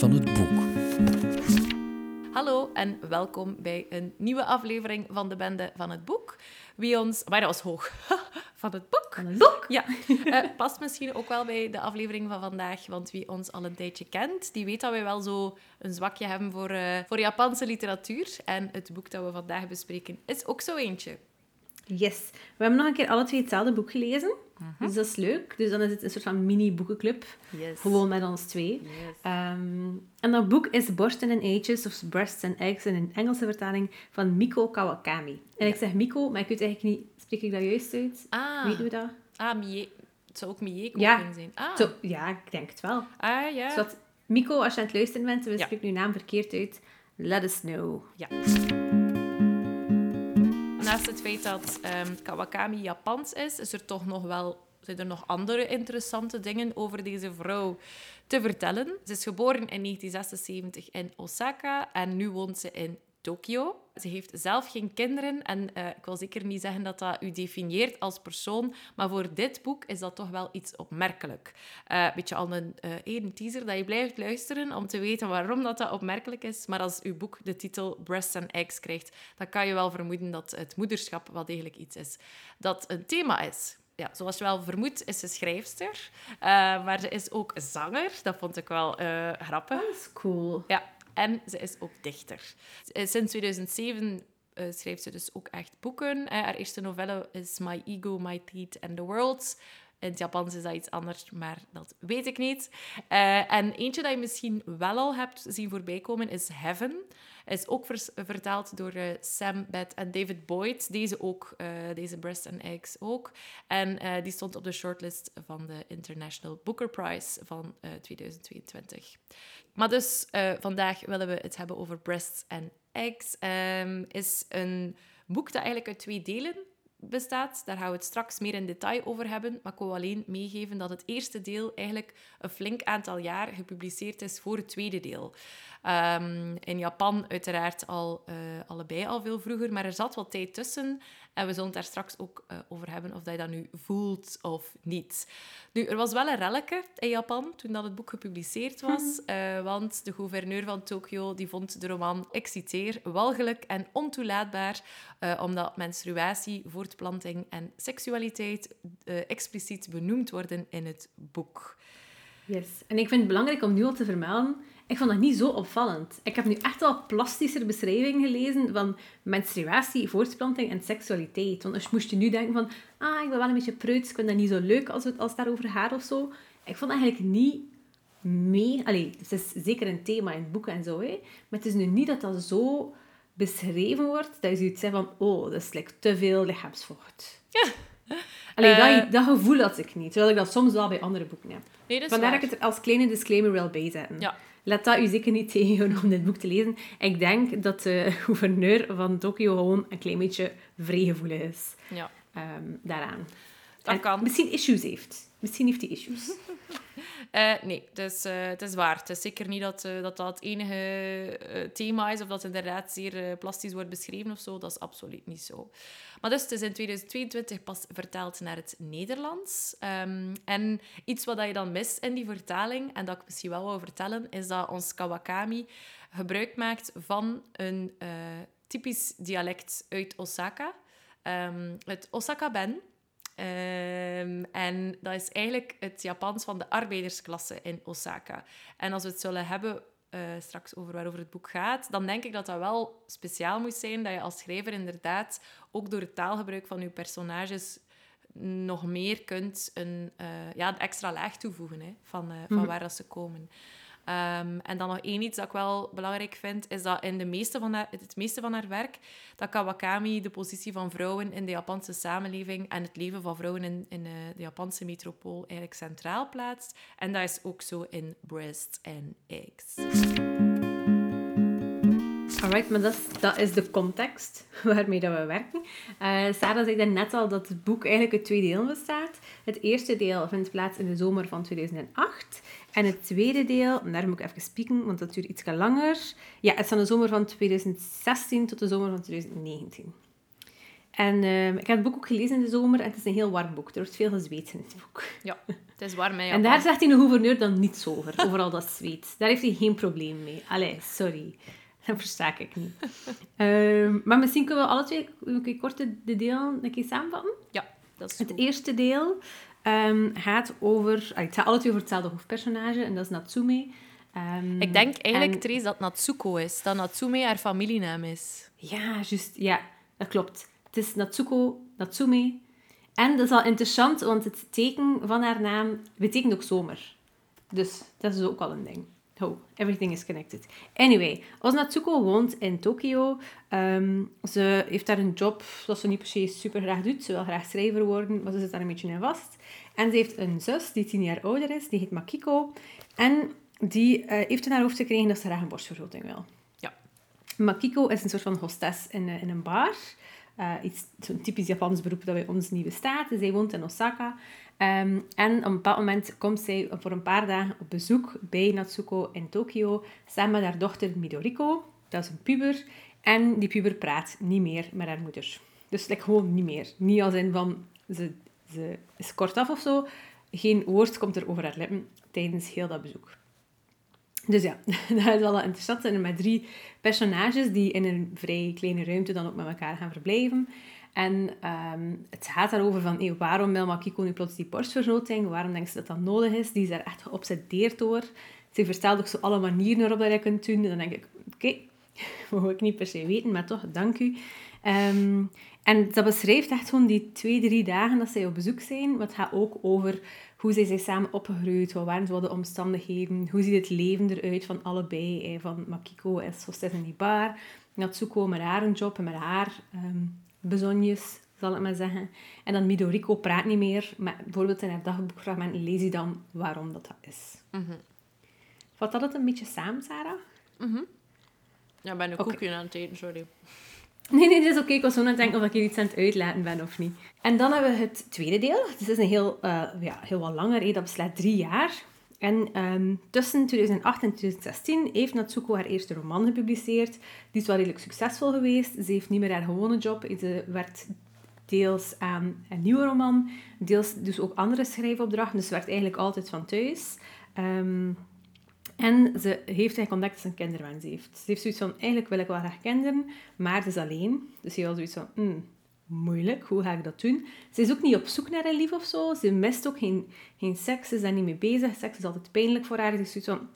Van het Boek. Hallo en welkom bij een nieuwe aflevering van de Bende van het Boek. Wie ons... Maar dat was hoog. van het boek. Van het boek? Ja. Eh, past misschien ook wel bij de aflevering van vandaag, want wie ons al een tijdje kent, die weet dat wij wel zo een zwakje hebben voor, eh, voor Japanse literatuur. En het boek dat we vandaag bespreken is ook zo eentje. Yes. We hebben nog een keer alle twee hetzelfde boek gelezen. Dus dat is leuk. Dus dan is het een soort van mini-boekenclub. Yes. Gewoon met ons twee. Ehm, en dat boek is Borsten and Ages, of Breasts and Eggs in een Engelse vertaling van Miko Kawakami. En ik zeg Miko, maar ik weet eigenlijk niet, spreek ik dat juist uit? Ah, Weten we dat? ah Mie het zou ook Mieko Ja. kunnen zijn. Ah, Zo, ja, ik denk het wel. ah ja. Dus wat, Miko, als je aan het luisteren bent en we Ja. spreken uw naam verkeerd uit, let us know. Ja. Naast het feit dat ehm, Kawakami Japans is, is er toch nog wel, zijn er nog andere interessante dingen over deze vrouw te vertellen. Ze is geboren in 1976 in Osaka en nu woont ze in Tokio. Ze heeft zelf geen kinderen en eh, ik wil zeker niet zeggen dat dat u definieert als persoon, maar voor dit boek is dat toch wel iets opmerkelijk. Een beetje al een, eh, een teaser dat je blijft luisteren om te weten waarom dat, dat opmerkelijk is. Maar als uw boek de titel Breasts and Eggs krijgt, dan kan je wel vermoeden dat het moederschap wel degelijk iets is dat een thema is. Ja, zoals je wel vermoedt, is ze schrijfster, eh, maar ze is ook zanger. Dat vond ik wel eh, grappig. Dat is cool. Ja, en ze is ook dichter. Eh, Sinds 2007 eh, schrijft ze dus ook echt boeken. Haar eerste novelle is My Ego, My Teeth and the World. In het Japans is dat iets anders, maar dat weet ik niet. Eh, en eentje dat je misschien wel al hebt zien voorbij komen is Heaven. Is ook vers- vertaald door eh, Sam Beth en David Boyd. Deze ook, eh, deze Breast and Eggs ook. En die stond op de shortlist van de International Booker Prize van eh, 2022. Maar dus, vandaag willen we het hebben over Breasts and Eggs. Ehm is een boek dat eigenlijk uit twee delen bestaat. Daar gaan we het straks meer in detail over hebben. Maar ik wil alleen meegeven dat het eerste deel eigenlijk een flink aantal jaar gepubliceerd is voor het tweede deel. Ehm, in Japan uiteraard al, eh, allebei al veel vroeger, maar er zat wat tijd tussen. En we zullen het daar straks ook eh, over hebben of dat je dat nu voelt of niet. Nu, er was wel een relletje in Japan toen dat het boek gepubliceerd was. eh, want de gouverneur van Tokio die vond de roman, ik citeer, walgelijk en ontoelaatbaar. eh, omdat menstruatie, voortplanting en seksualiteit expliciet benoemd worden in het boek. Yes. En ik vind het belangrijk om nu al te vermelden, ik vond dat niet zo opvallend. Ik heb nu echt wel plastischer beschrijvingen gelezen van menstruatie, voortplanting en seksualiteit. Want als moest je nu denken van, ah, ik ben wel een beetje preuts, ik vind dat niet zo leuk als het, als het daarover gaat of zo. Ik vond dat eigenlijk niet mee... Allee, het is zeker een thema in boeken en zo, hè. Maar het is nu niet dat dat zo beschreven wordt, dat je zoiets zegt van, oh, dat is like, te veel lichaamsvocht. Allee, Eh. dat, dat gevoel had ik niet, terwijl ik dat soms wel bij andere boeken heb. Nee, dat Vandaar waar. dat ik het er als kleine disclaimer wil bijzetten. Ja. Laat dat u zeker niet tegenhouden om dit boek te lezen. Ik denk dat de gouverneur van Tokio gewoon een klein beetje vrijgevoelig is Ja. ehm, daaraan. Dat En kan. Misschien issues heeft. Misschien heeft hij issues. Eh, nee, is, eh, het is waar. Het is zeker niet dat eh, dat, dat het enige thema is of dat het inderdaad zeer plastisch wordt beschreven of zo. Dat is absoluut niet zo. Maar dus, het is in 2022 pas vertaald naar het Nederlands. Ehm, en iets wat je dan mist in die vertaling, en dat ik misschien wel wil vertellen, is dat ons Kawakami gebruik maakt van een typisch dialect uit Osaka. Ehm, het Osaka-ben. Ehm, en dat is eigenlijk het Japans van de arbeidersklasse in Osaka. En als we het zullen hebben eh, straks over waarover het boek gaat, dan denk ik dat dat wel speciaal moet zijn dat je als schrijver inderdaad ook door het taalgebruik van je personages nog meer kunt een, eh, ja, een extra laag toevoegen hè, van, eh, van waar dat ze komen. Ehm, en dan nog één iets dat ik wel belangrijk vind, is dat in de meeste van haar, het meeste van haar werk, dat Kawakami de positie van vrouwen in de Japanse samenleving en het leven van vrouwen in, in eh, de Japanse metropool eigenlijk centraal plaatst. En dat is ook zo in Breast and Eggs. Alright, maar dat is, dat is de context waarmee dat we werken. Eh, Sarah zei net al dat het boek eigenlijk uit twee delen bestaat. Het eerste deel vindt plaats in de zomer van 2008. En het tweede deel, en daar moet ik even spieken, want dat duurt iets langer. Ja, het is van de zomer van 2016 tot de zomer van 2019. En ehm, ik heb het boek ook gelezen in de zomer en het is een heel warm boek. Er wordt veel gezweet in het boek. Ja, het is warm, hè, En daar zegt hij de gouverneur dan niets over, over al dat zweet. Daar heeft hij geen probleem mee. Allee, sorry. Dat versta ik niet. Ehm, maar misschien kunnen we alle twee een keer kort de de deel een keer samenvatten. Ja, dat is Het goed. eerste deel ehm, gaat over... ah, Het gaat alle twee over hetzelfde hoofdpersonage en dat is Natsume. Ehm, Ik denk eigenlijk, en- Therese, dat Natsuko is. Dat Natsume haar familienaam is. Ja, juist. Ja, dat klopt. Het is Natsuko, Natsume. En dat is al interessant, want het teken van haar naam betekent ook zomer. Dus dat is ook al een ding. Oh, everything is connected. Anyway, als Natsuko woont in Tokio. ehm, ze heeft daar een job dat ze niet per se super graag doet. Ze wil graag schrijver worden, maar ze zit daar een beetje in vast. En ze heeft een zus die tien jaar ouder is, die heet Makiko. En die eh, heeft in haar hoofd gekregen dat ze graag een borstvergroting wil. Ja. Makiko is een soort van hostess in, eh, in een bar. Eh, zo'n typisch Japans beroep dat bij ons niet bestaat. Zij woont in Osaka. Ehm, en op een bepaald moment komt zij voor een paar dagen op bezoek bij Natsuko in Tokio. Samen met haar dochter Midoriko. Dat is een puber. En die puber praat niet meer met haar moeder. Dus like, gewoon niet meer. Niet als in van ze, ze is kortaf of zo. Geen woord komt er over haar lippen tijdens heel dat bezoek. Dus ja, dat is wel interessant. zijn er met drie personages die in een vrij kleine ruimte dan ook met elkaar gaan verblijven. En ehm, het gaat daarover van, waarom wil Makiko nu plots die borstvergroting? Waarom denkt ze dat dat nodig is? Die is daar echt geobsedeerd door. Ze vertelt ook zo alle manieren waarop dat je kunt doen. En dan denk ik, oké, wou ik niet per se weten, maar toch, dank u. Ehm, en dat beschrijft echt gewoon die twee, drie dagen dat zij op bezoek zijn. Maar het gaat ook over hoe zij zijn samen opgegroeid, wat waren zo de omstandigheden, hoe ziet het leven eruit van allebei. eh, Van Makiko is hostess in die bar, Natsuko met haar een job en met haar ehm bezonjes, zal ik maar zeggen. En dan Midoriko praat niet meer, maar bijvoorbeeld in haar dagboekfragment lees je dan waarom dat, dat is. Mhm. Vat dat het een beetje samen, Sarah? Ja, ik ben een koekje aan het eten, sorry. Nee, nee, dat is oké. Ik was zo aan het denken of ik hier iets aan het uitlaten ben of niet. En dan hebben we het tweede deel. Dus het is een heel, eh, ja, heel wat langer. Dat beslaat drie jaar. En ehm, tussen 2008 en 2016 heeft Natsuko haar eerste roman gepubliceerd. Die is wel redelijk succesvol geweest. Ze heeft niet meer haar gewone job. Ze werkt deels aan een nieuwe roman, deels dus ook andere schrijfopdrachten. Dus ze werkt eigenlijk altijd van thuis. Ehm, en ze heeft eigenlijk ontdekt dat ze een kinderwens heeft. Ze heeft zoiets van, eigenlijk wil ik wel graag kinderen, maar ze is alleen. Dus ze heeft zoiets van, hmm, moeilijk, hoe ga ik dat doen? Ze is ook niet op zoek naar een lief of zo. Ze mist ook geen, geen seks, ze is daar niet mee bezig. Seks is altijd pijnlijk voor haar. Ze heeft zoiets van,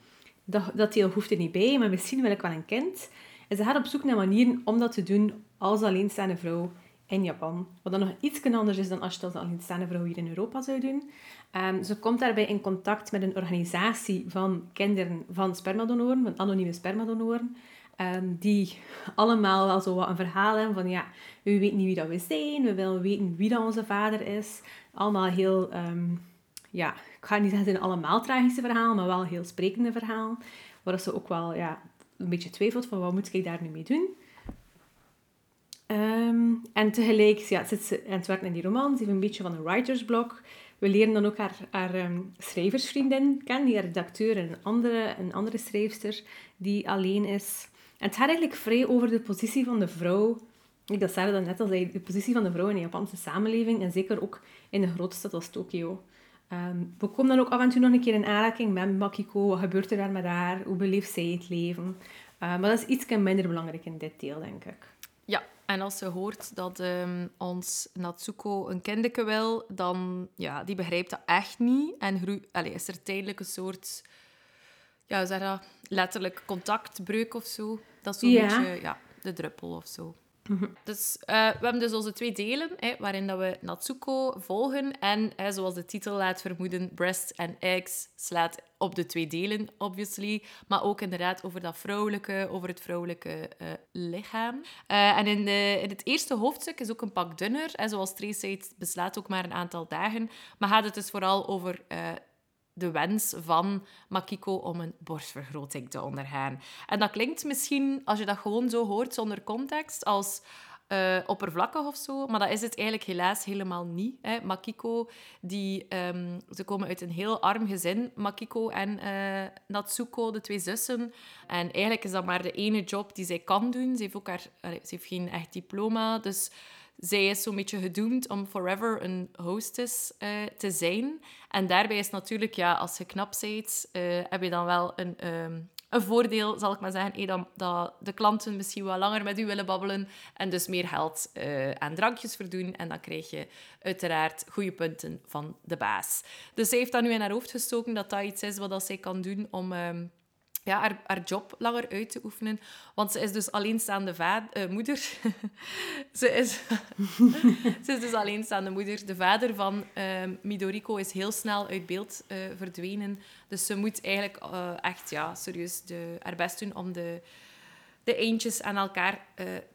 dat, dat deel hoeft er niet bij, maar misschien wil ik wel een kind. En ze gaat op zoek naar manieren om dat te doen als alleenstaande vrouw in Japan. Wat dan nog iets anders is dan als je het als alleenstaande vrouw hier in Europa zou doen. Ehm, ze komt daarbij in contact met een organisatie van kinderen van spermadonoren, van anonieme spermadonoren. ehm, die allemaal wel zo wat een verhaal hebben van ja, we weten niet wie dat we zijn, we willen weten wie dat onze vader is. Allemaal heel, ehm, ja, ik ga niet zeggen allemaal tragische verhalen, maar wel heel sprekende verhalen. Waar ze ook wel ja, een beetje twijfelt van wat moet ik daar nu mee doen. En tegelijk ja, zit ze aan het werken in die roman. Ze heeft een beetje van een writersblok. We leren dan ook haar, haar ehm, schrijversvriendin kennen, die haar redacteur en een andere, een andere schrijfster die alleen is. En het gaat eigenlijk vrij over de positie van de vrouw. Ik dat dan net al de positie van de vrouw in de Japanse samenleving en zeker ook in een grote stad als Tokio. Ehm, we komen dan ook af en toe nog een keer in aanraking met Makiko. Wat gebeurt er daar met haar? Hoe beleeft zij het leven? Eh, maar dat is iets minder belangrijk in dit deel, denk ik. En als ze hoort dat ehm, ons Natsuko een kindje wil, dan ja, die begrijpt dat echt niet. En Allee, is er tijdelijk een soort, ja, hoe zeg dat? Letterlijk contactbreuk of zo. Dat is zo'n Ja. beetje ja, de druppel of zo. Dus eh, we hebben dus onze twee delen, hè, waarin dat we Natsuko volgen. En hè, zoals de titel laat vermoeden, Breast and Eggs slaat op de twee delen, obviously. Maar ook inderdaad over dat vrouwelijke, over het vrouwelijke eh, lichaam. Eh, en in, de, in het eerste hoofdstuk is ook een pak dunner. En zoals Trace zei, het beslaat ook maar een aantal dagen. Maar gaat het dus vooral over... de wens van Makiko om een borstvergroting te ondergaan. En dat klinkt misschien, als je dat gewoon zo hoort zonder context, als eh, oppervlakkig of zo. Maar dat is het eigenlijk helaas helemaal niet. Hè. Makiko, die, ehm, ze komen uit een heel arm gezin, Makiko en eh, Natsuko, de twee zussen. En eigenlijk is dat maar de ene job die zij kan doen. Ze heeft, ook haar, ze heeft geen echt diploma, dus zij is zo'n beetje gedoemd om forever een hostess uh, te zijn. En daarbij is natuurlijk, ja, als je knap bent, uh, heb je dan wel een, um, een voordeel, zal ik maar zeggen, hey, dat, dat, de klanten misschien wat langer met u willen babbelen en dus meer geld uh, aan drankjes verdoen. En dan krijg je uiteraard goede punten van de baas. Dus zij heeft dat nu in haar hoofd gestoken dat dat iets is wat dat zij kan doen om... Um, ja, haar, haar job langer uit te oefenen. Want ze is dus alleenstaande vader, uh, moeder. ze, is, ze is dus alleenstaande moeder. De vader van uh, Midoriko is heel snel uit beeld uh, verdwenen. Dus ze moet eigenlijk uh, echt ja, serieus de, haar best doen om de, de eentjes aan elkaar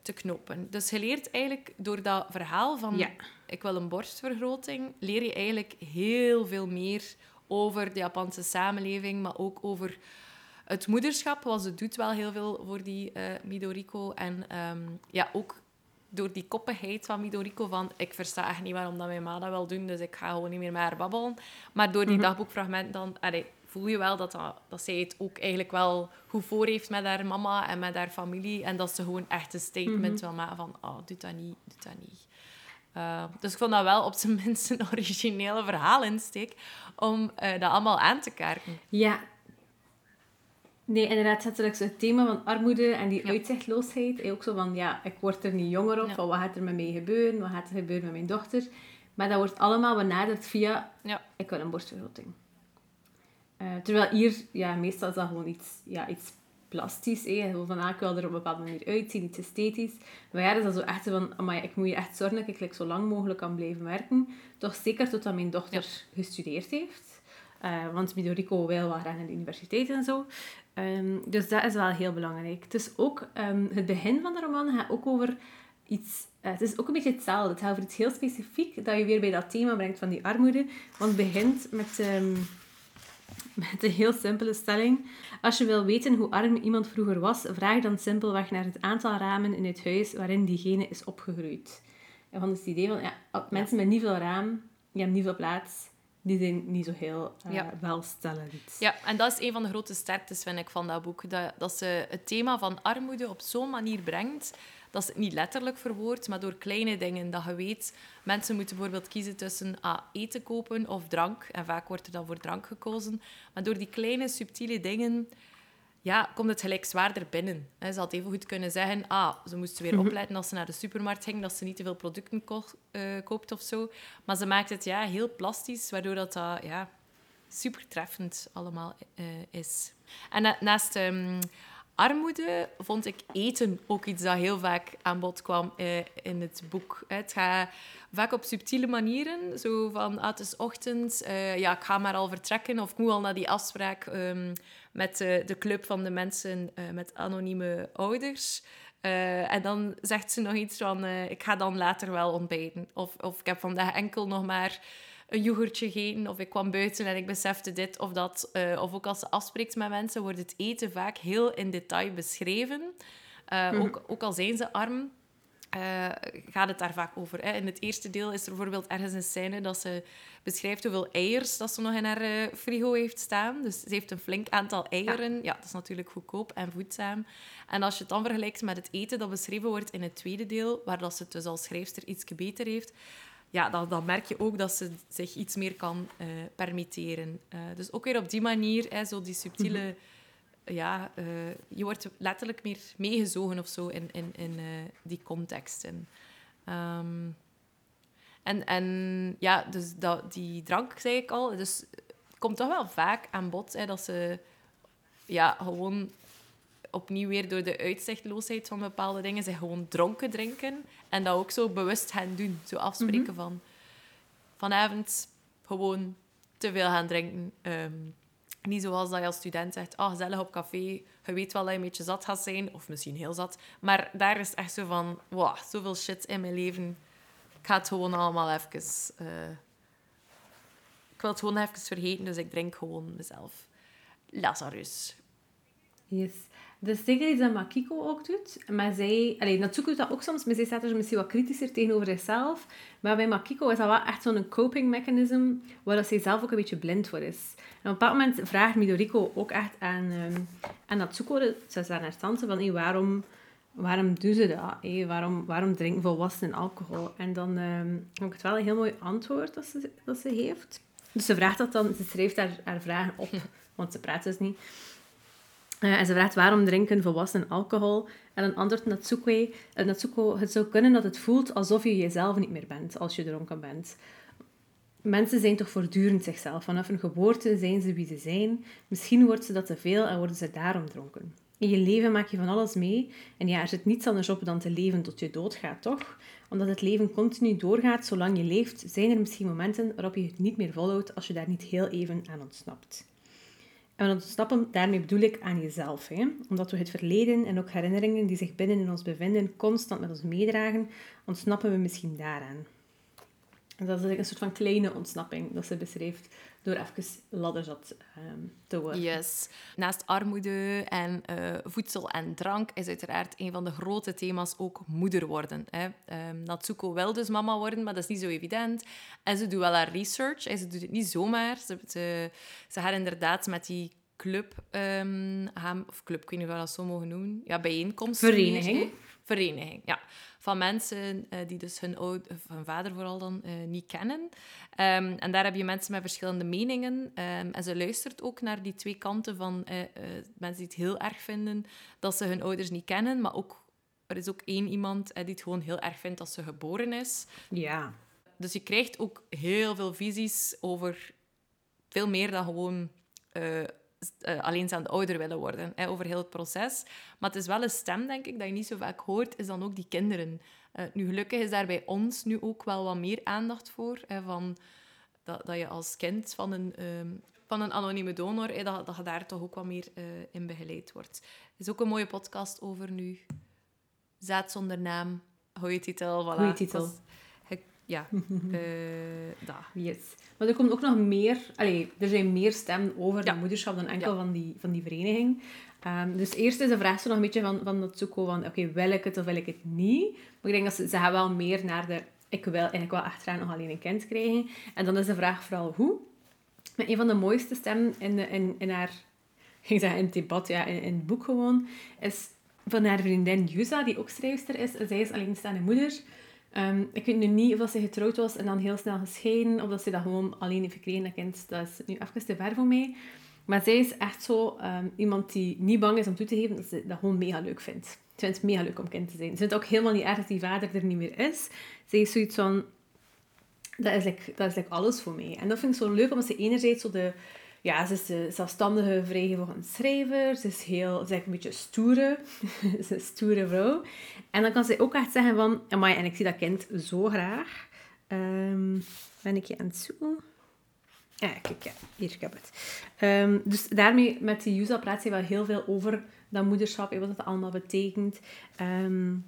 te knopen. Dus je leert eigenlijk door dat verhaal van ja. ik wil een borstvergroting, leer je eigenlijk heel veel meer over de Japanse samenleving, maar ook over het moederschap, want ze doet wel heel veel voor die uh, Midoriko. En um, ja, ook door die koppigheid van Midoriko, van ik versta echt niet waarom dat mijn ma dat wil doen, dus ik ga gewoon niet meer met haar babbelen. Maar door die mm -hmm. dagboekfragmenten dan... Allee, voel je wel dat, dat, dat zij het ook eigenlijk wel goed voor heeft met haar mama en met haar familie. En dat ze gewoon echt een statement mm -hmm. wil maken van, oh, doe dat niet, doe dat niet. Uh, dus ik vond dat wel op zijn minst een originele verhaalinsteek om uh, dat allemaal aan te kaarten. Ja, Nee, inderdaad, het het thema van armoede en die ja. uitzichtloosheid. Ook zo van, ja, ik word er niet jonger op, ja. van wat gaat er met mij gebeuren, wat gaat er gebeuren met mijn dochter. Maar dat wordt allemaal benaderd via, ja. ik wil een borstvergroting. Uh, terwijl hier, ja, meestal is dat gewoon iets, ja, iets plastisch. Hè. Van, ah, ik wil er op een bepaalde manier uitzien, iets esthetisch. Maar ja, dat is zo echt van, amai, ik moet hier echt zorgen dat ik like, zo lang mogelijk kan blijven werken. Toch zeker totdat mijn dochter gestudeerd heeft. Uh, want Midoriko wil wel graag naar de universiteit en zo. Um, dus dat is wel heel belangrijk. Het is ook um, het begin van de roman gaat ook over iets. Uh, het is ook een beetje hetzelfde. Het gaat over iets heel specifiek dat je weer bij dat thema brengt van die armoede. Want het begint met, um, met een heel simpele stelling. Als je wil weten hoe arm iemand vroeger was, vraag dan simpelweg naar het aantal ramen in het huis waarin diegene is opgegroeid. En van het idee van ja, mensen met niet veel raam, die hebben niet veel plaats die zijn niet zo heel uh, ja. welstellend. Ja, en dat is een van de grote sterktes, vind ik, van dat boek. Dat, dat ze het thema van armoede op zo'n manier brengt dat ze het niet letterlijk verwoordt, maar door kleine dingen. Dat je weet, mensen moeten bijvoorbeeld kiezen tussen ah, eten kopen of drank. En vaak wordt er dan voor drank gekozen. Maar door die kleine, subtiele dingen ja, komt het gelijk zwaarder binnen. Ze had even goed kunnen zeggen, ah, ze moesten weer mhm. opletten als ze naar de supermarkt ging, dat ze niet te veel producten uh, koopt of zo. Maar ze maakt het ja, heel plastisch, waardoor dat, dat ja, super treffend allemaal uh, is. En na naast um, armoede vond ik eten ook iets dat heel vaak aan bod kwam uh, in het boek. Het gaat vaak op subtiele manieren. Zo van, ah, het is ochtend, ja, ik ga maar al vertrekken of ik moet al naar die afspraak... Um, met de club van de mensen uh, met anonieme ouders. Uh, en dan zegt ze nog iets van, ik ga dan later wel ontbijten. Of, of ik heb vandaag enkel nog maar een yoghurtje gegeten. Of ik kwam buiten en ik besefte dit of dat. of ook als ze afspreekt met mensen, wordt het eten vaak heel in detail beschreven. Mm. ook, ook al zijn ze arm, uh, gaat het daar vaak over. Hè. In het eerste deel is er bijvoorbeeld ergens een scène dat ze beschrijft hoeveel eiers dat ze nog in haar uh, frigo heeft staan. Dus ze heeft een flink aantal eieren. Ja. ja. dat is natuurlijk goedkoop en voedzaam. En als je het dan vergelijkt met het eten dat beschreven wordt in het tweede deel, waar dat ze het dus als schrijfster iets beter heeft, ja, dan, dan merk je ook dat ze zich iets meer kan uh, permitteren. dus ook weer op die manier, hè, zo die subtiele... Mm -hmm ja, uh, je wordt letterlijk meer meegezogen of zo in, in, in uh, die contexten. Um, en, en ja, dus dat, die drank, zei ik al, dus komt toch wel vaak aan bod hè, dat ze ja, gewoon opnieuw weer door de uitzichtloosheid van bepaalde dingen zich gewoon dronken drinken. En dat ook zo bewust gaan doen. Zo afspreken mm -hmm. van vanavond gewoon te veel gaan drinken. Um, niet zoals dat je als student zegt, oh, gezellig op café, je weet wel dat je een beetje zat gaat zijn, of misschien heel zat. Maar daar is echt zo van, wow, zoveel shit in mijn leven. Ik ga het gewoon allemaal even... Uh, ik wil het gewoon even vergeten, dus ik drink gewoon mezelf. Lazarus. Yes. Dus zeker iets dat Makiko ook doet. Maar zij... Allee, Natsuko doet dat ook soms, maar zij staat er misschien wat kritischer tegenover zichzelf. Maar bij Makiko is dat wel echt zo'n coping mechanism waar zij zelf ook een beetje blind voor is. En op een bepaald moment vraagt Midoriko ook echt aan, um, aan Natsuko, ze is aan haar tante, van hey, waarom waarom doen ze dat? Hé? Waarom, waarom drinken volwassenen alcohol? En dan ehm, heb ik het wel een heel mooi antwoord dat ze, dat ze heeft. Dus ze vraagt dat dan, ze schrijft haar, haar vragen op, want ze praat dus niet. Uh, en ze vraagt waarom drinken volwassenen alcohol? En dan antwoordt Natsuko, uh, Natsuko, het zou kunnen dat het voelt alsof je jezelf niet meer bent als je dronken bent. Mensen zijn toch voortdurend zichzelf. Vanaf hun geboorte zijn ze wie ze zijn. Misschien wordt ze dat te veel en worden ze daarom dronken. In je leven maak je van alles mee. En ja, er zit niets anders op dan te leven tot je doodgaat, toch? Omdat het leven continu doorgaat zolang je leeft, zijn er misschien momenten waarop je het niet meer volhoudt als je daar niet heel even aan ontsnapt. En ontsnappen, daarmee bedoel ik aan jezelf. Hè? Omdat we het verleden en ook herinneringen die zich binnen in ons bevinden constant met ons meedragen, ontsnappen we misschien daaraan. En dat is een soort van kleine ontsnapping dat ze beschrijft door even ladderzat um, te worden. Yes. Naast armoede en uh, voedsel en drank is uiteraard een van de grote thema's ook moeder worden. Hè. Um, Natsuko wil dus mama worden, maar dat is niet zo evident. En ze doet wel haar research. En ze doet het niet zomaar. Ze, ze, ze gaat inderdaad met die club, um, of club, ik weet niet of we dat zo mogen noemen. Ja, bijeenkomst. Vereniging. Vereniging, ja van mensen uh, die dus hun, oud, hun vader vooral dan uh, niet kennen. Um, en daar heb je mensen met verschillende meningen. Um, en ze luistert ook naar die twee kanten van uh, mensen die het heel erg vinden dat ze hun ouders niet kennen, maar ook er is ook één iemand die het gewoon heel erg vindt dat ze geboren is. Ja. Dus je krijgt ook heel veel visies over veel meer dan gewoon uh, alleenstaande ouder willen worden, hè, over heel het proces. Maar het is wel een stem, denk ik, dat je niet zo vaak hoort, is dan ook die kinderen. Uh, nu, gelukkig is daar bij ons nu ook wel wat meer aandacht voor, hè, van dat, dat je als kind van een, um, van een anonieme donor, hè, dat, dat je daar toch ook wat meer uh, in begeleid wordt. Er is ook een mooie podcast over nu. Zaad zonder naam, goede titel. Voilà. Goeie titel. Ja, uh, dat. Yes. Maar er komt ook nog meer... Allee, er zijn meer stemmen over ja. de moederschap dan enkel van, die, van die vereniging. Um, dus eerst is de vraag zo nog een beetje van, van Natsuko van... Oké, okay, wil ik het of wil ik het niet? Maar ik denk dat ze, ze gaan wel meer naar de... Ik wil eigenlijk wel achteraan nog alleen een kind krijgen. En dan is de vraag vooral hoe. Met een van de mooiste stemmen in, in, in haar... Ik zeggen in het debat, ja, in, in het boek gewoon... Is van haar vriendin Yusa, die ook schrijfster is. Zij is alleenstaande moeder... Um, ik weet nu niet of dat ze getrouwd was en dan heel snel gescheiden, of dat ze dat gewoon alleen heeft gekregen, dat. Dat is nu even te ver voor mij. Maar zij is echt zo um, iemand die niet bang is om toe te geven dat ze dat gewoon mega leuk vindt. Ze vindt het mega leuk om kind te zijn. Ze vindt ook helemaal niet erg dat die vader er niet meer is. Ze is zoiets van... Dat is, like, dat is like alles voor mij. En dat vind ik zo leuk, omdat ze enerzijds zo de ja, ze is de zelfstandige, vrijgevochten schrijver. Ze is heel, ze is een beetje stoere. ze is een stoere vrouw. En dan kan ze ook echt zeggen van, amai, en ik zie dat kind zo graag. Um, ben ik je aan het zoeken? Ja, kijk, ja, hier, ik heb het. Um, dus daarmee, met die Yusa praat ze wel heel veel over dat moederschap en wat het allemaal betekent. Um,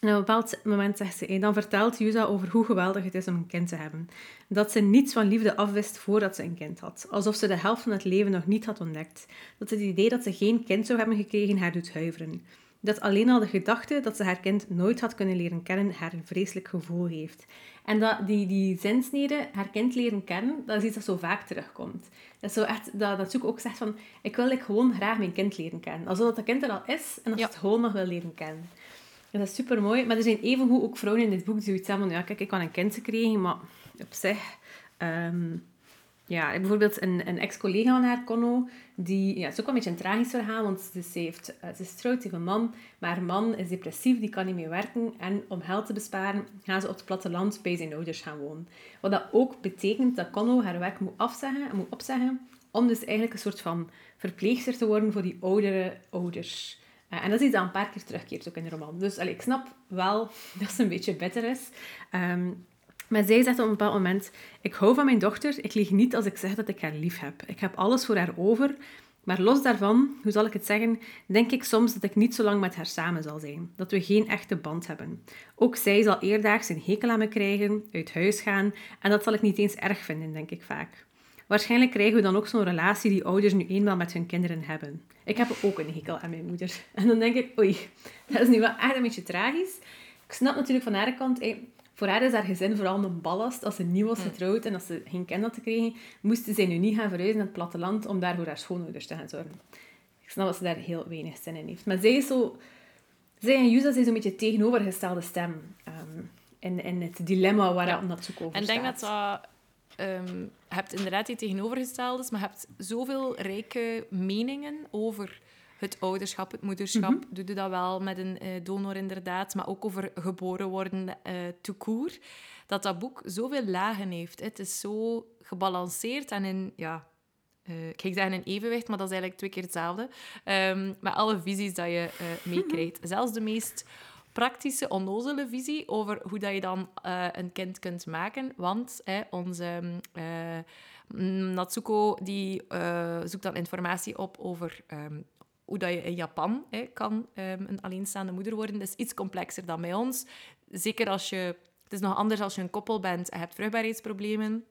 en op een bepaald moment zegt ze, dan vertelt Yusa over hoe geweldig het is om een kind te hebben. Dat ze niets van liefde afwist voordat ze een kind had. Alsof ze de helft van het leven nog niet had ontdekt. Dat het idee dat ze geen kind zou hebben gekregen haar doet huiveren. Dat alleen al de gedachte dat ze haar kind nooit had kunnen leren kennen haar een vreselijk gevoel heeft. En dat die, die zinsnede, haar kind leren kennen, dat is iets dat zo vaak terugkomt. Dat zo echt, dat, dat Zoek ook zegt van, ik wil ik gewoon graag mijn kind leren kennen. Alsof dat kind er al is en dat ja. ze het gewoon nog wil leren kennen. Ja, dat is super mooi. Maar er zijn evengoed ook vrouwen in dit boek die zoiets hebben van, ja, kijk, ik kan een kind gekregen, maar op zich... Um, ja, bijvoorbeeld een, een ex-collega van haar, Conno, die... Ja, het is ook wel een beetje een tragisch verhaal, want ze, heeft, ze is trouwd, heeft een man, maar haar man is depressief, die kan niet meer werken. En om geld te besparen, gaan ze op het platteland bij zijn ouders gaan wonen. Wat dat ook betekent dat Conno haar werk moet afzeggen en moet opzeggen, om dus eigenlijk een soort van verpleegster te worden voor die oudere ouders. Uh, en dat is iets dat een paar keer terugkeert ook in de roman. Dus ik snap wel dat ze een beetje bitter is. Um, maar zij zegt op een bepaald moment: Ik hou van mijn dochter. Ik lieg niet als ik zeg dat ik haar lief heb. Ik heb alles voor haar over. Maar los daarvan, hoe zal ik het zeggen, denk ik soms dat ik niet zo lang met haar samen zal zijn. Dat we geen echte band hebben. Ook zij zal eerdaags een hekel aan me krijgen, uit huis gaan. En dat zal ik niet eens erg vinden, denk ik vaak. Waarschijnlijk krijgen we dan ook zo'n relatie die ouders nu eenmaal met hun kinderen hebben. Ik heb ook een hekel aan mijn moeder. En dan denk ik, oei, dat is nu wel echt een beetje tragisch. Ik snap natuurlijk van haar kant, voor haar is haar gezin vooral een ballast. Als ze nieuw was getrouwd en als ze geen kind had gekregen, moesten ze nu niet gaan verhuizen naar het platteland om daar voor haar schoonouders te gaan zorgen. Ik snap dat ze daar heel weinig zin in heeft. Maar zij is zo... Zij en Yusa zijn zo'n beetje tegenovergestelde stem. ehm, in, in het dilemma waar Ja. Natsuko over En ik denk dat dat... je hebt inderdaad die tegenovergestelde, maar je hebt zoveel rijke meningen over het ouderschap, het moederschap. Mhm. Doe je dat wel met een eh, donor inderdaad, maar ook over geboren worden eh tout court. Dat dat boek zoveel lagen heeft. Het is zo gebalanceerd en in... Ja, eh, ik ga zeggen in evenwicht, maar dat is eigenlijk twee keer hetzelfde. Ehm, met alle visies dat je eh, meekrijgt. Zelfs de meest praktische, onnozele visie over hoe dat je dan eh, een kind kunt maken. Want hè, onze mm, Natsuko die, eh, zoekt dan informatie op over ehm, hoe dat je in Japan hè, kan ehm, een alleenstaande moeder worden. Dat is iets complexer dan bij ons. Zeker als je... Het is nog anders als je een koppel bent en hebt vruchtbaarheidsproblemen.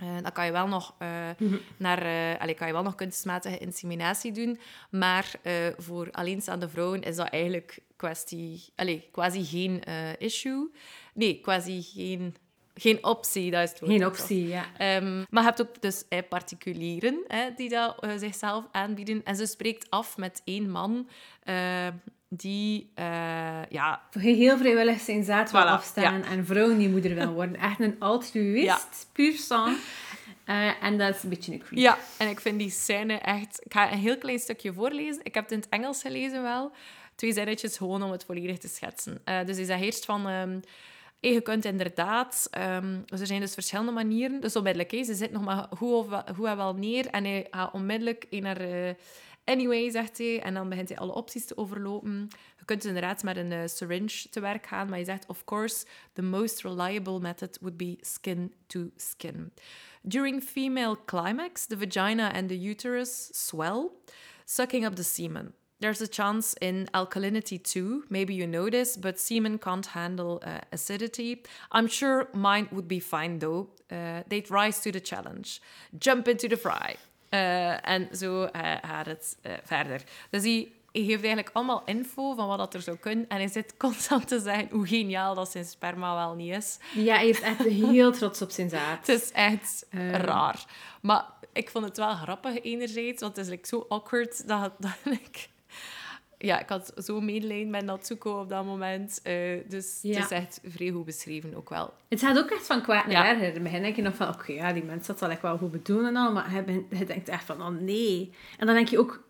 Eh, dan kan je wel nog eh, naar, eh allee, kan je wel nog kunstmatige inseminatie doen. Maar voor alleenstaande vrouwen is dat eigenlijk kwestie, allee, quasi geen issue. Nee, quasi geen, geen optie. Dat is het woord. Geen optie, ja. Ehm, maar je hebt ook dus eh, particulieren hè, die dat eh, zichzelf aanbieden. En ze spreekt af met één man eh, die... eh, ja, Heel vrijwillig zijn zaad wil Voilà, afstaan en vrouwen die moeder wil worden. Echt een altruïst, Ja. puur sang. Eh, en dat is een beetje een creep. Ja, en ik vind die scène echt... Ik ga een heel klein stukje voorlezen. Ik heb het in het Engels gelezen wel. Twee zinnetjes gewoon om het volledig te schetsen. Dus hij zegt eerst van... ehm, je kunt inderdaad... ehm, er zijn dus verschillende manieren. Dus onmiddellijk, hè, ze zit nog maar goed, of, en wel neer. En hij gaat onmiddellijk een naar... eh, anyway, zegt hij. En dan begint hij alle opties te overlopen. Je kunt inderdaad met een eh, syringe te werk gaan. Maar hij zegt, of course, the most reliable method would be skin to skin. During female climax, the vagina and the uterus swell, sucking up the semen. There's a chance in alkalinity too. Maybe you know this, but semen can't handle uh, acidity. I'm sure mine would be fine though. Uh, they'd rise to the challenge. Jump into the fry. Uh, en zo uh, gaat het uh, verder. Dus hij, hij geeft eigenlijk allemaal info van wat dat er zou kunnen. En hij zit constant te zeggen hoe geniaal dat zijn sperma wel niet is. Ja, hij is echt heel trots op zijn zaad. Het is echt Ehm. raar. Maar ik vond het wel grappig enerzijds, want het is like, zo awkward dat, dat ik... Ja, ik had zo medelijden met Natsuko op dat moment. eh, dus Ja. het is echt vrij goed beschreven ook wel. Het gaat ook echt van kwaad naar Ja. erger. In het begin denk je nog van, oké, ja, die mensen dat zal ik wel goed bedoelen en al, maar bent- je denkt echt van, oh nee. En dan denk je ook,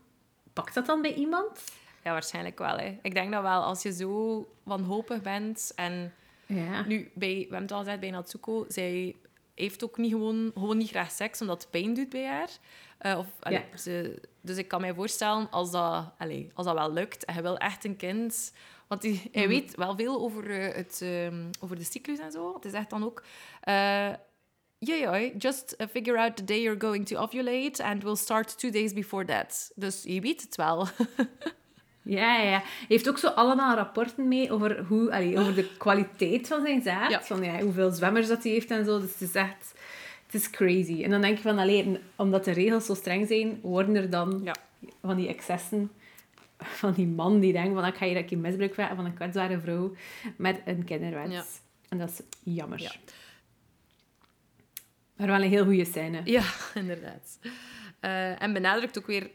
pakt dat dan bij iemand? Ja, waarschijnlijk wel. Hè. Ik denk dat wel, als je zo wanhopig bent en... Ja. Nu, bij, we hebben het al gezegd bij Natsuko, zij heeft ook niet gewoon, gewoon niet graag seks, omdat het pijn doet bij haar. Eh, of, allee, Ja. ze, dus ik kan mij voorstellen, als dat, allee, als dat wel lukt, en hij wil echt een kind... Want hij, hij Mhm. weet wel veel over, eh, het, ehm, over de cyclus en zo. Het is echt dan ook... eh yeah, yeah, just uh, figure out the day you're going to ovulate and we'll start two days before that. Dus je weet het wel. Ja, ja, ja. Hij heeft ook zo allemaal rapporten mee over, hoe, allee, over de kwaliteit van zijn zaad. Ja. Van ja, hoeveel zwemmers dat hij heeft en zo. Dus het is echt... Het is crazy. En dan denk je van, allee, omdat de regels zo streng zijn, worden er dan Ja. van die excessen van die man die denkt van, ik ga hier een keer misbruik van een kwetsbare vrouw met een kinderwens. Ja. En dat is jammer. Ja. Maar wel een heel goede scène. Ja, inderdaad. Eh, en benadrukt ook weer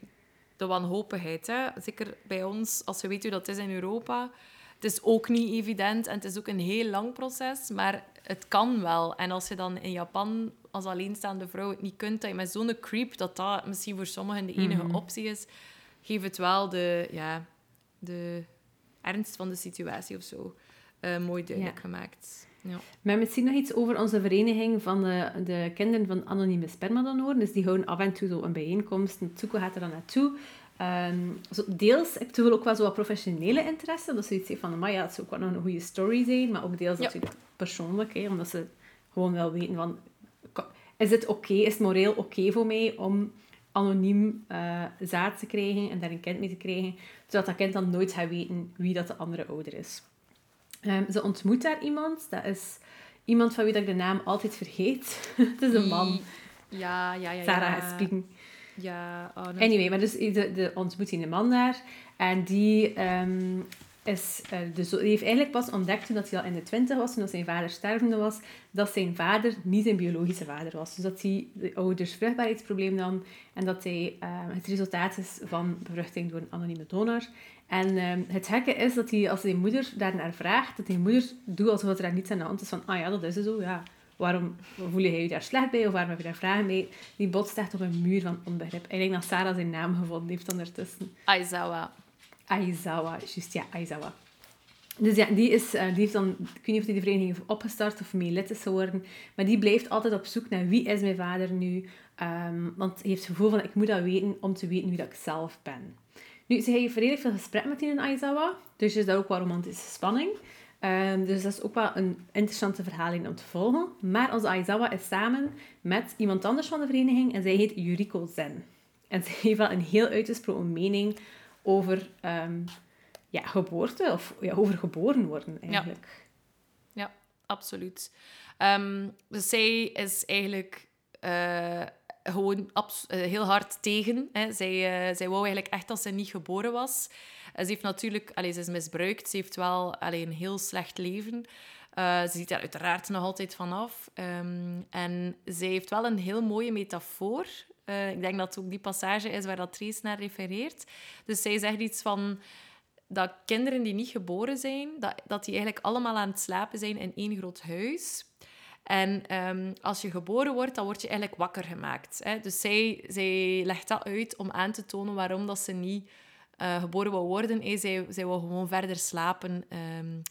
de wanhopigheid. Hè? Zeker bij ons, als je weet hoe dat is in Europa. Het is ook niet evident en het is ook een heel lang proces, maar het kan wel. En als je dan in Japan als alleenstaande vrouw het niet kunt, dat je met zo'n creep, dat dat misschien voor sommigen de enige Mhm. optie is, geef het wel de, ja, de ernst van de situatie of zo eh, mooi duidelijk Ja. gemaakt. Ja. Maar misschien nog iets over onze vereniging van de, de kinderen van anonieme spermadonoren. Dus die houden af en toe zo een bijeenkomst. En Tsuko gaat er dan naartoe. Ehm, zo deels, ik wil ook wel zo wat professionele interesse. Dat ze iets van, maar ja, het zou ook wel nog een goede story zijn. Maar ook deels Ja. natuurlijk persoonlijk. Hè, omdat ze gewoon wel weten van... Is het oké, is het moreel oké voor mij om anoniem eh, zaad te krijgen en daar een kind mee te krijgen, zodat dat kind dan nooit gaat weten wie dat de andere ouder is. Ehm, ze ontmoet daar iemand. Dat is iemand van wie dat ik de naam altijd vergeet. het is een man. Ja, ja, ja. Sarah ja. spieken. Ja, oh. Anyway, maar dus de, de ontmoet die man daar. En die ehm, is, uh, dus hij heeft eigenlijk pas ontdekt toen hij al in de twintig was, toen zijn vader stervende was, dat zijn vader niet zijn biologische vader was. Dus dat hij de ouders vruchtbaarheidsprobleem nam en dat hij uh, het resultaat is van bevruchting door een anonieme donor. En um, het gekke is dat hij, als zijn moeder daarnaar vraagt, dat die moeder doet alsof er niets aan de hand is. Van, ah ja, dat is zo, ja. Waarom voel je je daar slecht bij? Of waarom heb je daar vragen mee? Die botst echt op een muur van onbegrip. Ik denk dat Sarah zijn naam gevonden heeft ondertussen. Aizawa. Aizawa, juist, ja, Aizawa. Dus ja, die, is, uh, die heeft dan, ik weet niet of hij de vereniging heeft opgestart of mee lid is geworden, maar die blijft altijd op zoek naar wie is mijn vader nu. Um, want hij heeft het gevoel van, ik moet dat weten om te weten wie dat ik zelf ben. Nu, ze heeft redelijk veel gesprek met die in Aizawa, dus is dat ook wel romantische spanning. Um, dus dat is ook wel een interessante verhaling om te volgen. Maar onze Aizawa is samen met iemand anders van de vereniging en zij heet Yuriko Zen. En ze heeft wel een heel uitgesproken mening over um, ja, geboorte, of ja, over geboren worden eigenlijk. Ja, ja absoluut. Um, dus zij is eigenlijk uh, gewoon uh, heel hard tegen. Hè. Zij, uh, zij wou eigenlijk echt dat ze niet geboren was. ze heeft natuurlijk, allez, ze is misbruikt, ze heeft wel allez, een heel slecht leven. ze ziet daar uiteraard nog altijd vanaf. Um, en zij heeft wel een heel mooie metafoor uh, ik denk dat het ook die passage is waar dat Trace naar refereert. Dus zij zegt iets van dat kinderen die niet geboren zijn, dat, dat die eigenlijk allemaal aan het slapen zijn in één groot huis. En um, als je geboren wordt, dan word je eigenlijk wakker gemaakt. Hè? Dus zij, zij legt dat uit om aan te tonen waarom dat ze niet uh, geboren wil worden. Hey, zij, zij wil gewoon verder slapen um,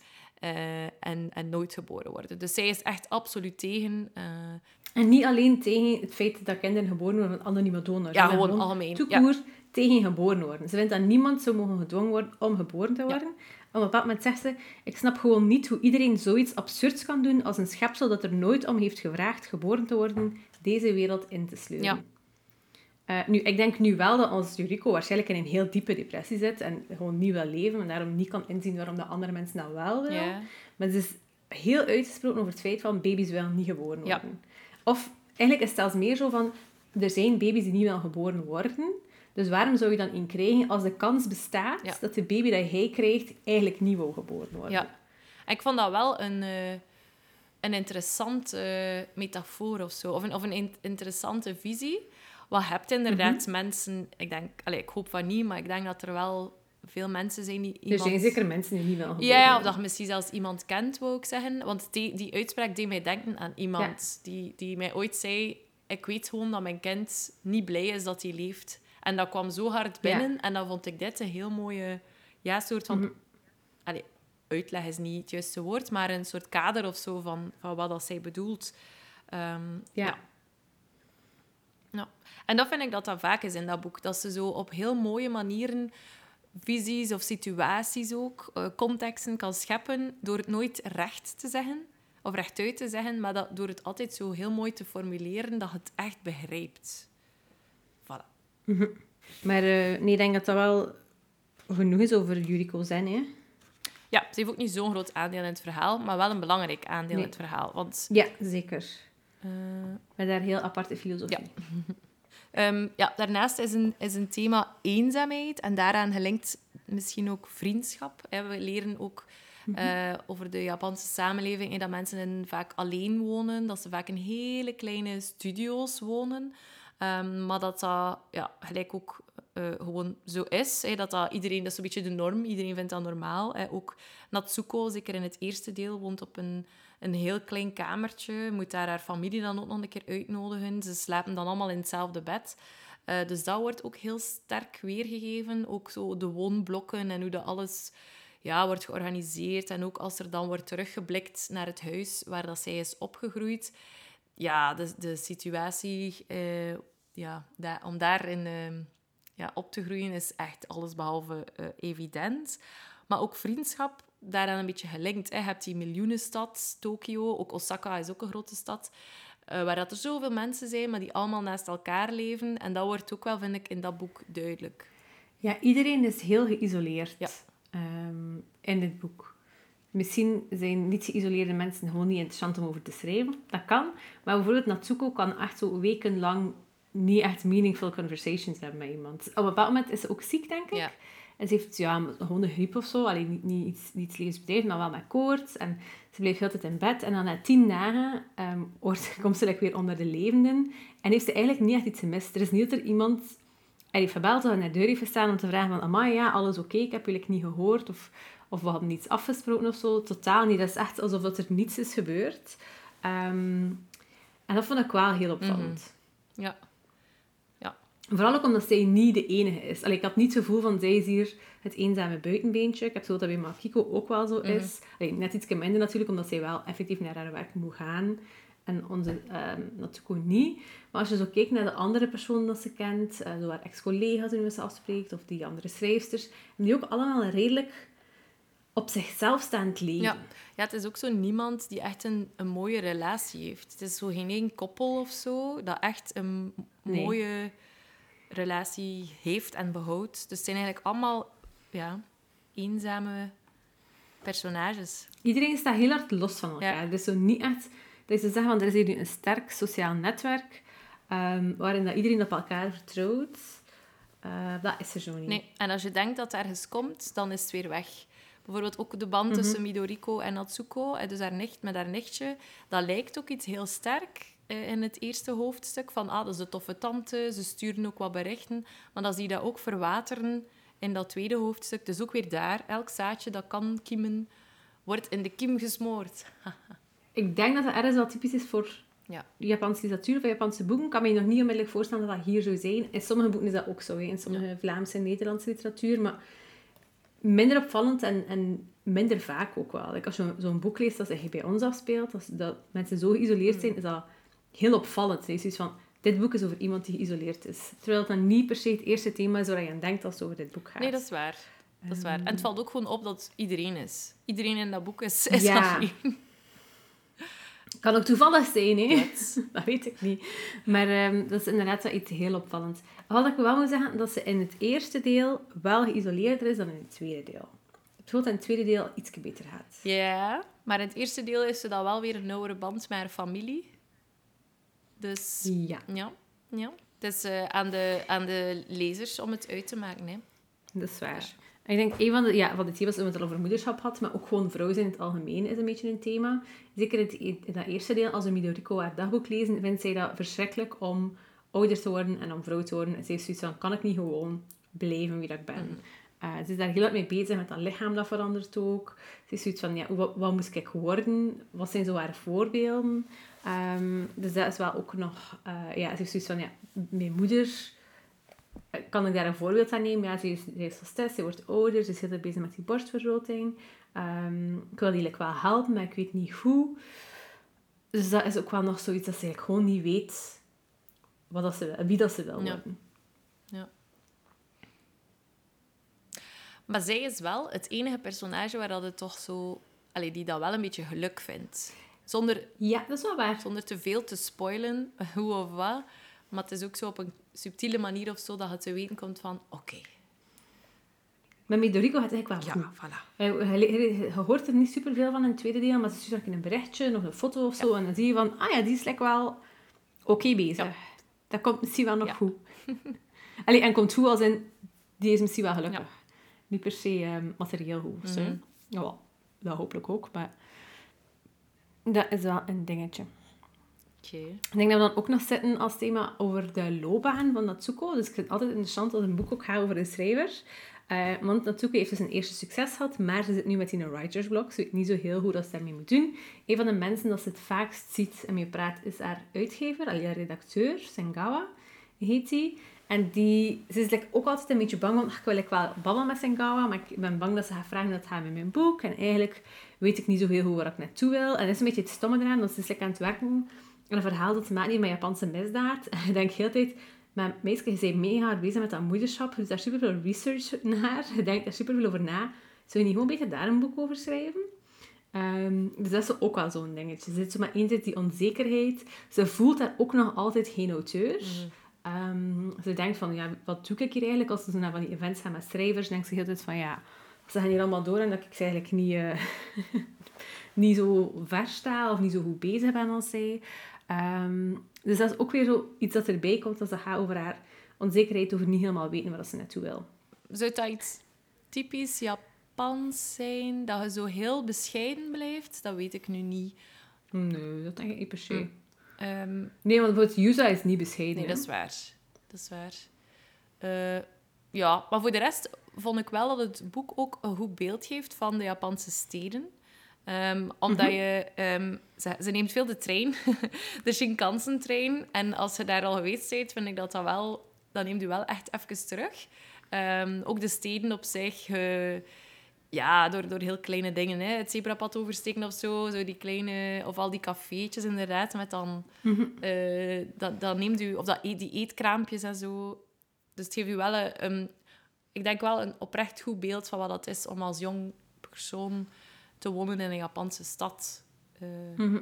uh, en, en nooit geboren worden. Dus zij is echt absoluut tegen uh, en niet alleen tegen het feit dat kinderen geboren worden van anonieme donors. Ja, gewoon, algemeen. Toekoer ja. tegen geboren worden. Ze vindt dat niemand zou mogen gedwongen worden om geboren te worden. Ja. Op een bepaald moment zegt ze, ik snap gewoon niet hoe iedereen zoiets absurds kan doen als een schepsel dat er nooit om heeft gevraagd geboren te worden, deze wereld in te sleuren. Ja. Uh, nu, ik denk nu wel dat ons Jurico waarschijnlijk in een heel diepe depressie zit en gewoon niet wil leven en daarom niet kan inzien waarom de andere mensen dat wel willen. Maar ze is heel uitgesproken over het feit van baby's willen niet geboren worden. Ja. Of eigenlijk is het zelfs meer zo van, er zijn baby's die niet wel geboren worden. Dus waarom zou je dan in krijgen als de kans bestaat dat de baby dat hij krijgt eigenlijk niet wil geboren worden? Ja. ik vond dat wel een, uh, een interessante uh, metafoor of zo. Of een, of een interessante visie. Wat hebt inderdaad mm mensen... Ik denk... Allez, ik hoop van niet, maar ik denk dat er wel veel mensen zijn die iemand... Er zijn zeker mensen die niet wel Ja, of dat je misschien zelfs iemand kent, wou ik zeggen. Want die, die uitspraak deed mij denken aan iemand die, die mij ooit zei... Ik weet gewoon dat mijn kind niet blij is dat hij leeft. En dat kwam zo hard binnen. En dan vond ik dit een heel mooie... Ja, soort van... Mm Allee, uitleg is niet het juiste woord, maar een soort kader of zo van, van wat dat zij bedoelt. Um, ja. ja. En dat vind ik dat dat vaak is in dat boek. Dat ze zo op heel mooie manieren visies of situaties ook, uh, contexten kan scheppen door het nooit recht te zeggen of rechtuit te zeggen, maar dat, door het altijd zo heel mooi te formuleren dat het echt begrijpt. Voilà. Maar uh, nee, ik denk dat dat wel genoeg is over Yuriko Zen, hè? Ja, ze heeft ook niet zo'n groot aandeel in het verhaal, maar wel een belangrijk aandeel in het verhaal. Want... Ja, zeker. Uh... Met daar heel aparte filosofie. Ja. Um, ja, daarnaast is een, is een thema eenzaamheid en daaraan gelinkt misschien ook vriendschap. We leren ook uh, over de Japanse samenleving dat mensen in vaak alleen wonen, dat ze vaak in hele kleine studio's wonen. Um, maar dat dat ja, gelijk ook uh, gewoon zo is. Hè, dat, dat iedereen, dat is een beetje de norm. Iedereen vindt dat normaal. Hè. Ook Natsuko, zeker in het eerste deel, woont op een een heel klein kamertje. Moet daar haar familie dan ook nog een keer uitnodigen. Ze slapen dan allemaal in hetzelfde bed. Uh, dus dat wordt ook heel sterk weergegeven. Ook zo de woonblokken en hoe dat alles ja, wordt georganiseerd. En ook als er dan wordt teruggeblikt naar het huis waar dat zij is opgegroeid. Ja, de, de situatie uh, ja, om daarin uh, ja, op te groeien is echt allesbehalve evident. Maar ook vriendschap daaraan een beetje gelinkt. Hè. Je hebt die miljoenenstad, Tokio, ook Osaka is ook een grote stad, uh, waar dat er zoveel mensen zijn, maar die allemaal naast elkaar leven. En dat wordt ook wel, vind ik, in dat boek duidelijk. Ja, iedereen is heel geïsoleerd ja. um, in dit boek. Misschien zijn niet geïsoleerde mensen gewoon niet interessant om over te schrijven. Dat kan. Maar bijvoorbeeld Natsuko kan echt zo wekenlang niet echt meaningful conversations hebben met iemand. Op een bepaald moment is ze ook ziek, denk ik. Ja. En ze heeft ja, gewoon een griep of zo. Alleen niet, niet iets, niet maar wel met koorts. En ze bleef heel tijd in bed. En dan na tien dagen um, komt ze weer onder de levenden. En heeft ze eigenlijk niet echt iets gemist. Er is niet dat er iemand hij heeft gebeld en naar de deur heeft gestaan om te vragen van amai, ja, alles oké, ik heb jullie niet gehoord. Of, of we hadden iets afgesproken of zo. Totaal niet. Dat is echt alsof er niets is gebeurd. Ehm, en dat vond ik wel heel opvallend. Mhm. Ja. Vooral ook omdat zij niet de enige is. Allee, ik had niet het gevoel van, zij is hier het eenzame buitenbeentje. Ik heb zo dat bij Makiko ook wel zo is. Mm net iets minder natuurlijk, omdat zij wel effectief naar haar werk moet gaan. En onze um, Natuko niet. Maar als je zo kijkt naar de andere personen dat ze kent, uh, zo haar ex-collega's die ze afspreekt, of die andere schrijfsters, die ook allemaal redelijk op zichzelf staand leven. Ja. ja, het is ook zo niemand die echt een, een mooie relatie heeft. Het is zo geen één koppel of zo dat echt een mooie relatie heeft en behoudt. Dus het zijn eigenlijk allemaal ja, eenzame personages. Iedereen staat heel hard los van elkaar. Dus zo niet echt... Dat ze zeggen, van, er is hier een sterk sociaal netwerk um, waarin dat iedereen op elkaar vertrouwt. Uh, dat is er zo niet. Nee, en als je denkt dat het ergens komt, dan is het weer weg. Bijvoorbeeld ook de band tussen mhm. Midoriko en Natsuko, dus haar nicht met haar nichtje, dat lijkt ook iets heel sterk eh, in het eerste hoofdstuk. Van, ah, dat is een toffe tante, ze sturen ook wat berichten. Maar dan zie je dat ook verwateren in dat tweede hoofdstuk. Dus ook weer daar, elk zaadje dat kan kiemen, wordt in de kiem gesmoord. ik denk dat dat ergens wel typisch is voor ja. Japanse literatuur of Japanse boeken. Ik kan me nog niet onmiddellijk voorstellen dat dat hier zou zijn. In sommige boeken is dat ook zo, in sommige Vlaamse en Nederlandse literatuur. Maar minder opvallend en, en minder vaak ook wel. als je zo'n boek leest dat zich bij ons afspeelt, dat, dat mensen zo geïsoleerd zijn, is dat heel opvallend. Het is van, dit boek is over iemand die geïsoleerd is. Terwijl het dan niet per se het eerste thema is waar je aan denkt als het over dit boek gaat. Nee, dat is waar. Dat is waar. En het valt ook gewoon op dat iedereen is. Iedereen in dat boek is, is ja. Kan ook toevallig zijn, hè? dat weet ik niet. Maar um, dat is inderdaad wel iets heel opvallend. Wat ik wel moet zeggen, dat ze in het eerste deel wel geïsoleerder is dan in het tweede deel. Het voelt in het tweede deel iets beter gaat. Ja, maar in het eerste deel is ze dan wel weer een nauwere band met haar familie. Dus ja. ja, ja. Het is uh, aan, de, aan de lezers om het uit te maken. Hè. Dat is waar. Ik denk, een van de, ja, van de thema's dat we het al over moederschap had, maar ook gewoon vrouw zijn in het algemeen is een beetje een thema. Zeker in, het, in dat eerste deel, als we Midoriko haar dagboek lezen, vindt zij dat verschrikkelijk om ouder te worden en om vrouw te worden. En zij heeft zoiets van, kan ik niet gewoon blijven wie dat ik ben? Uh, ze is daar heel erg mee bezig met dat lichaam dat verandert ook. Ze is zoiets van, ja, wat, wat moest ik worden? Wat zijn zo haar voorbeelden? Um, dus dat is wel ook nog... Uh, ja, ze heeft zoiets van, ja, mijn moeder kan ik daar een voorbeeld aan nemen? Ja, ze is, ze is stress, ze wordt ouder, ze is heel bezig met die borstvergroting. Um, ik wil die wel helpen, maar ik weet niet hoe. Dus dat is ook wel nog zoiets dat ze eigenlijk gewoon niet weet wat dat ze, wie dat ze wil worden. Ja. Maar zij is wel het enige personage waar dat het toch zo... Allee, die dat wel een beetje geluk vindt. Zonder, ja, dat is wel waar. Zonder te veel te spoilen, hoe of wat. Maar het is ook zo op een subtiele manier of zo dat je te weten komt van... Oké. Okay. Met Midorico gaat het eigenlijk wel ja, Voilà. Je, hoort er niet superveel van in het tweede deel, maar ze stuurt een berichtje of een foto of zo. En dan zie je van... Ah ja, die is lekker wel oké bezig. Dat komt misschien wel nog goed. Allee, en komt goed als in... Die is misschien wel gelukkig. Niet per se um, materieel goed. Mm Ja, dat hopelijk ook, maar... Dat is wel een dingetje. Ik denk dat we dan ook nog zitten als thema over de loopbaan van Natsuko. Dus ik vind het altijd interessant als een boek ook gaat over een schrijver. Uh, want Natsuko heeft dus een eerste succes gehad, maar ze zit nu met in een writersblok. Ze weet niet zo heel goed wat ze daarmee moet doen. Een van de mensen dat ze het vaakst ziet en mee praat is haar uitgever, al haar redacteur, Sengawa heet hij. En die, ze is ook altijd een beetje bang, want ik wil wel babbelen met Sengawa, maar ik ben bang dat ze gaat vragen dat gaat met mijn boek. En eigenlijk weet ik niet zo heel goed waar ik naartoe wil. En dat is een beetje het stomme eraan, dat ze is aan het werken een verhaal dat maakt niet met Japanse misdaad. En ik denk heel de tijd, meisje, je mega bezig met dat moederschap. Doet daar superveel research naar. Je denkt daar superveel over na. Zou je niet gewoon beter daar een boek over schrijven? Um, dus dat is ook wel zo'n dingetje. Ze zit zo maar eens die onzekerheid. Ze voelt daar ook nog altijd geen auteur. Mm. Ze denkt van, ja, wat doe ik hier eigenlijk? Als ze naar van die events gaan met schrijvers, denkt ze heel tijd van, ja, ze gaan hier allemaal door en dat ik ze eigenlijk niet, uh, niet zo ver sta of niet zo goed bezig ben als zij. Um, dus dat is ook weer zo iets dat erbij komt als het gaat over haar onzekerheid over niet helemaal weten waar ze naartoe wil. Zou dat iets typisch Japans zijn, dat je zo heel bescheiden blijft, dat weet ik nu niet. Nee, dat denk ik niet per se. Ehm, Nee, want bijvoorbeeld Yuza is niet bescheiden. nee, hè. dat is waar. Dat is waar. Eh, ja, maar voor de rest vond ik wel dat het boek ook een goed beeld geeft van de Japanse steden. Ehm, omdat je... ehm, ze, ze neemt veel de trein, de Shinkansen-trein. En als je daar al geweest bent, vind ik dat dat wel... Dat neemt u wel echt even terug. Ook de steden op zich... eh, ja, door, door heel kleine dingen. Hè. Het zebrapad oversteken of zo. zo die kleine, of al die cafeetjes inderdaad. Met dan... eh, dat, dat neemt u... Of dat, e- die eetkraampjes en zo. Dus het geeft u wel een... een- ik denk wel een oprecht goed beeld van wat het is om als jong persoon te wonen in een Japanse stad. Mhm.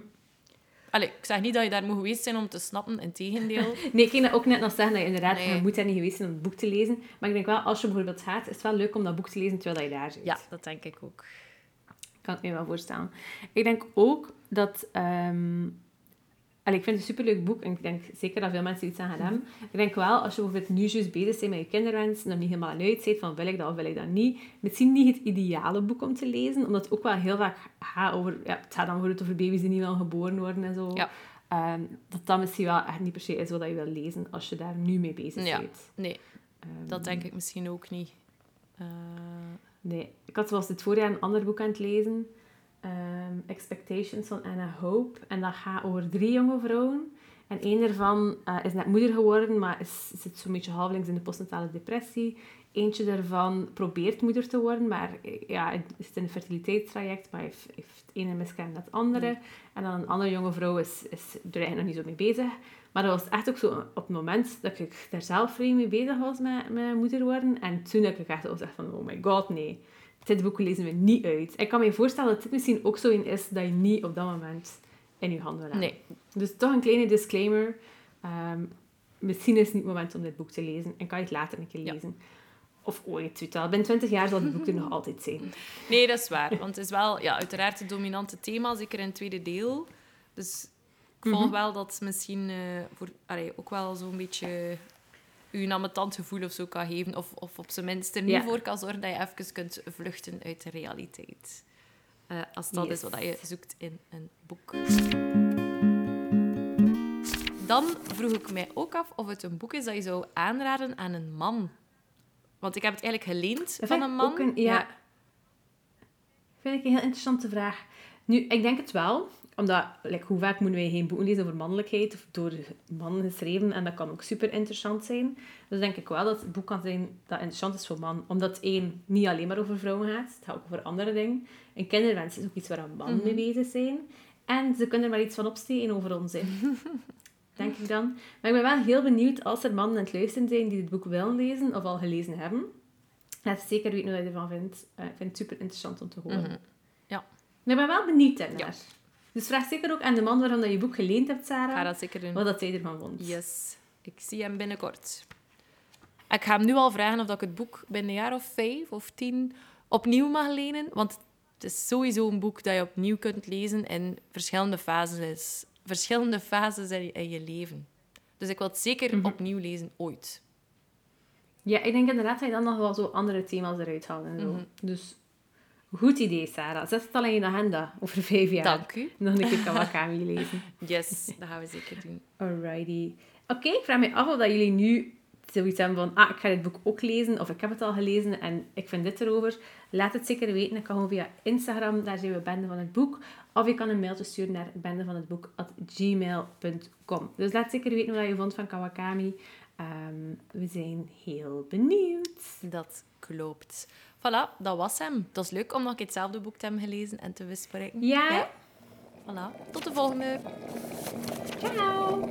Allee, ik zeg niet dat je daar moet geweest zijn om te snappen, integendeel. Nee, ik ging dat ook net nog zeggen, dat je inderdaad, Nee. je moet daar niet geweest zijn om het boek te lezen. Maar ik denk wel, als je bijvoorbeeld gaat, is het wel leuk om dat boek te lezen terwijl je daar zit. ja, dat denk ik ook. Kan ik me wel voorstellen. Ik denk ook dat... ehm, allee, ik vind het een superleuk boek en ik denk zeker dat veel mensen iets aan gaan hebben. Ik denk wel, als je bijvoorbeeld nu juist bezig bent met je kinderwens, nog niet helemaal uit zit van wil ik dat of wil ik dat niet, misschien niet het ideale boek om te lezen, omdat het ook wel heel vaak gaat over... Ja, het gaat dan bijvoorbeeld over baby's die niet wel geboren worden en zo. Ja. Ehm, dat dat misschien wel echt niet per se is wat je wil lezen als je daar nu mee bezig Ja. bent. Nee, Ehm, dat denk ik misschien ook niet. Eh, Nee, ik had zoals dit voorjaar een ander boek aan het lezen. Ehm, Expectations van Anna Hope. En dat gaat over drie jonge vrouwen. En één daarvan eh, is net moeder geworden, maar is, zit zo'n beetje halvelings in de postnatale depressie. Eentje daarvan probeert moeder te worden, maar eh, ja, het is in een fertiliteitstraject, maar heeft, heeft het ene miskraam dan het andere. En dan een andere jonge vrouw is, is er eigenlijk nog niet zo mee bezig. Maar dat was echt ook zo op het moment dat ik daar zelf mee bezig was met, met moeder worden. En toen heb ik echt gezegd van, oh my god, nee. Dit boek lezen we niet uit. Ik kan me voorstellen dat dit misschien ook zo een is dat je niet op dat moment in je handen wil hebben. nee, Dus toch een kleine disclaimer. Ehm, misschien is het niet het moment om dit boek te lezen. En kan je het later een keer Ja. lezen. Of ooit, weet je wel. Binnen 20 jaar zal dit boek er nog altijd zijn. nee, dat is waar. Want het is wel ja, uiteraard het dominante thema, zeker in het tweede deel. Dus ik volg Mhm. wel dat het misschien eh, voor, allee, ook wel zo'n beetje u een ambetant gevoel of zo kan geven. Of, of op zijn minst er niet Ja. voor kan zorgen dat je even kunt vluchten uit de realiteit. Eh, als dat Yes. is wat je zoekt in een boek. Dan vroeg ik mij ook af of het een boek is dat je zou aanraden aan een man. Want ik heb het eigenlijk geleend Dat van een man. ja. Vind ik een heel interessante vraag. Nu, ik denk het wel. Omdat, like, hoe vaak moeten wij geen boeken lezen over mannelijkheid of door mannen geschreven? En dat kan ook super interessant zijn. Dus denk ik wel dat het boek kan zijn dat interessant is voor man. Omdat één, niet alleen maar over vrouwen gaat. Het gaat ook over andere dingen. En kinderwens is ook iets waar mannen Mhm. mee bezig zijn. En ze kunnen er maar iets van opsteken over onzin. denk ik dan. Maar ik ben wel heel benieuwd als er mannen aan het luisteren zijn die dit boek willen lezen of al gelezen hebben. Laat zeker weten wat je ervan vindt. Eh, ik vind het super interessant om te horen. Mhm. Ja. Maar ik ben wel benieuwd daarnaar. Ja. Dus vraag zeker ook aan de man waarvan dat je boek geleend hebt, Sarah, Ga dat zeker doen. wat dat hij ervan vond. Yes, ik zie hem binnenkort. Ik ga hem nu al vragen of dat ik het boek binnen een jaar of vijf of tien opnieuw mag lenen. Want het is sowieso een boek dat je opnieuw kunt lezen in verschillende fases, verschillende fases in je, in je leven. Dus ik wil het zeker Mhm. opnieuw lezen, ooit. Ja, ik denk inderdaad dat je dan nog wel zo andere thema's eruit haalt en zo. Mhm. Dus goed idee, Sarah. Zet het al in je agenda over vijf jaar. Dank u. Nog een keer Kawakami lezen. Yes, dat gaan we zeker doen. Alrighty. Oké, ik vraag me af of dat jullie nu zoiets hebben van, ah, ik ga dit boek ook lezen, of ik heb het al gelezen en ik vind dit erover. Laat het zeker weten. Dat kan gewoon via Instagram, daar zijn we Bende van het Boek. Of je kan een mailtje sturen naar bendevanhetboek.gmail.com. Dus laat zeker weten wat je vond van Kawakami. Ehm, we zijn heel benieuwd. Dat klopt. Voilà, dat was hem. Het was leuk om nog hetzelfde boek te hebben gelezen en te bespreken. Ja? Voilà, tot de volgende. Ciao!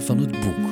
Van het boek.